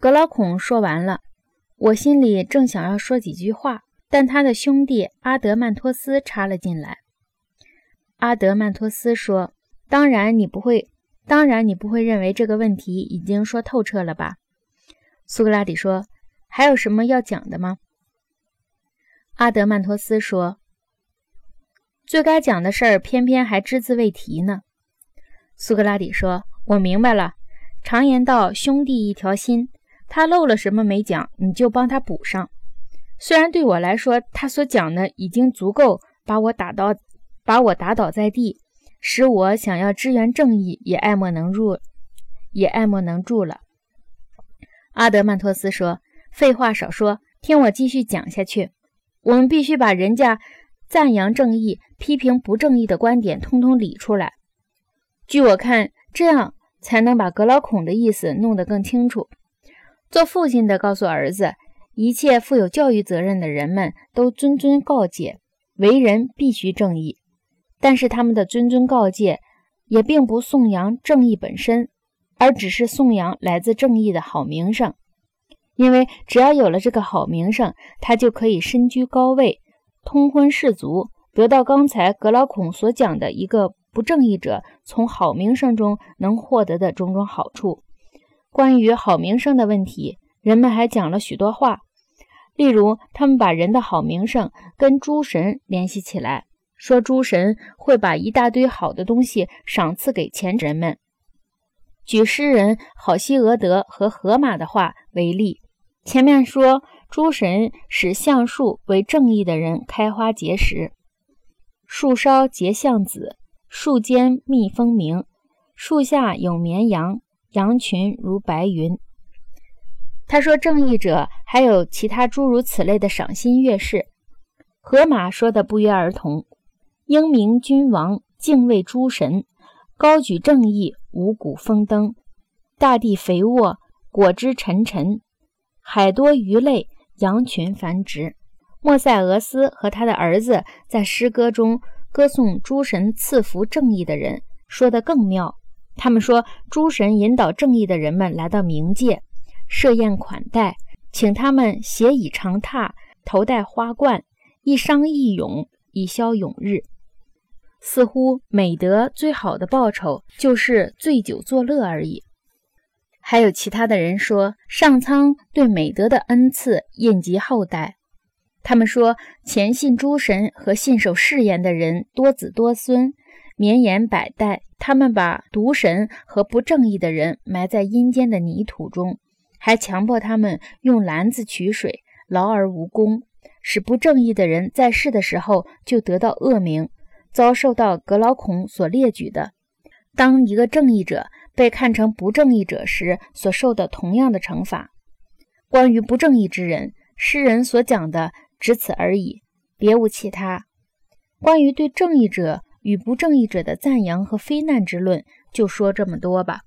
格劳孔说完了，我心里正想要说几句话，但他的兄弟阿德曼托斯插了进来。阿德曼托斯说：“当然你不会，当然你不会认为这个问题已经说透彻了吧？”苏格拉底说：“还有什么要讲的吗？”阿德曼托斯说：“最该讲的事儿，偏偏还只字未提呢。”苏格拉底说：“我明白了。常言道，兄弟一条心，他漏了什么没讲，你就帮他补上。虽然对我来说，他所讲的已经足够把我打到，把我打倒在地，使我想要支援正义也爱莫能入，也爱莫能助了。”阿德曼托斯说：“废话少说，听我继续讲下去。”我们必须把人家赞扬正义、批评不正义的观点通通理出来。据我看，这样才能把格劳孔的意思弄得更清楚。做父亲的告诉儿子，一切负有教育责任的人们都谆谆告诫，为人必须正义。但是他们的谆谆告诫也并不颂扬正义本身，而只是颂扬来自正义的好名声。因为只要有了这个好名声，他就可以身居高位，通婚士族，得到刚才格老孔所讲的一个不正义者从好名声中能获得的种种好处。关于好名声的问题，人们还讲了许多话，例如他们把人的好名声跟诸神联系起来，说诸神会把一大堆好的东西赏赐给前人们。举诗人好西俄德和荷马的话为例。前面说，诸神使橡树为正义的人开花结实，树梢结橡子，树间蜜蜂鸣，树下有绵羊，羊群如白云。他说，正义者还有其他诸如此类的赏心悦事。河马说的不约而同：英明君王敬畏诸神，高举正义，五谷丰登，大地肥沃，果汁沉沉。海多鱼类，羊群繁殖。莫塞俄斯和他的儿子在诗歌中歌颂诸神赐福正义的人，说得更妙。他们说，诸神引导正义的人们来到冥界，设宴款待，请他们携以长榻，头戴花冠，一觞一咏，以消永日。似乎美德最好的报酬就是醉酒作乐而已。还有其他的人说，上苍对美德的恩赐印及后代。他们说，虔信诸神和信守誓言的人多子多孙，绵延百代。他们把毒神和不正义的人埋在阴间的泥土中，还强迫他们用篮子取水，劳而无功，使不正义的人在世的时候就得到恶名，遭受到格劳孔所列举的。当一个正义者。被看成不正义者时所受的同样的惩罚。关于不正义之人，诗人所讲的只此而已，别无其他。关于对正义者与不正义者的赞扬和非难之论，就说这么多吧。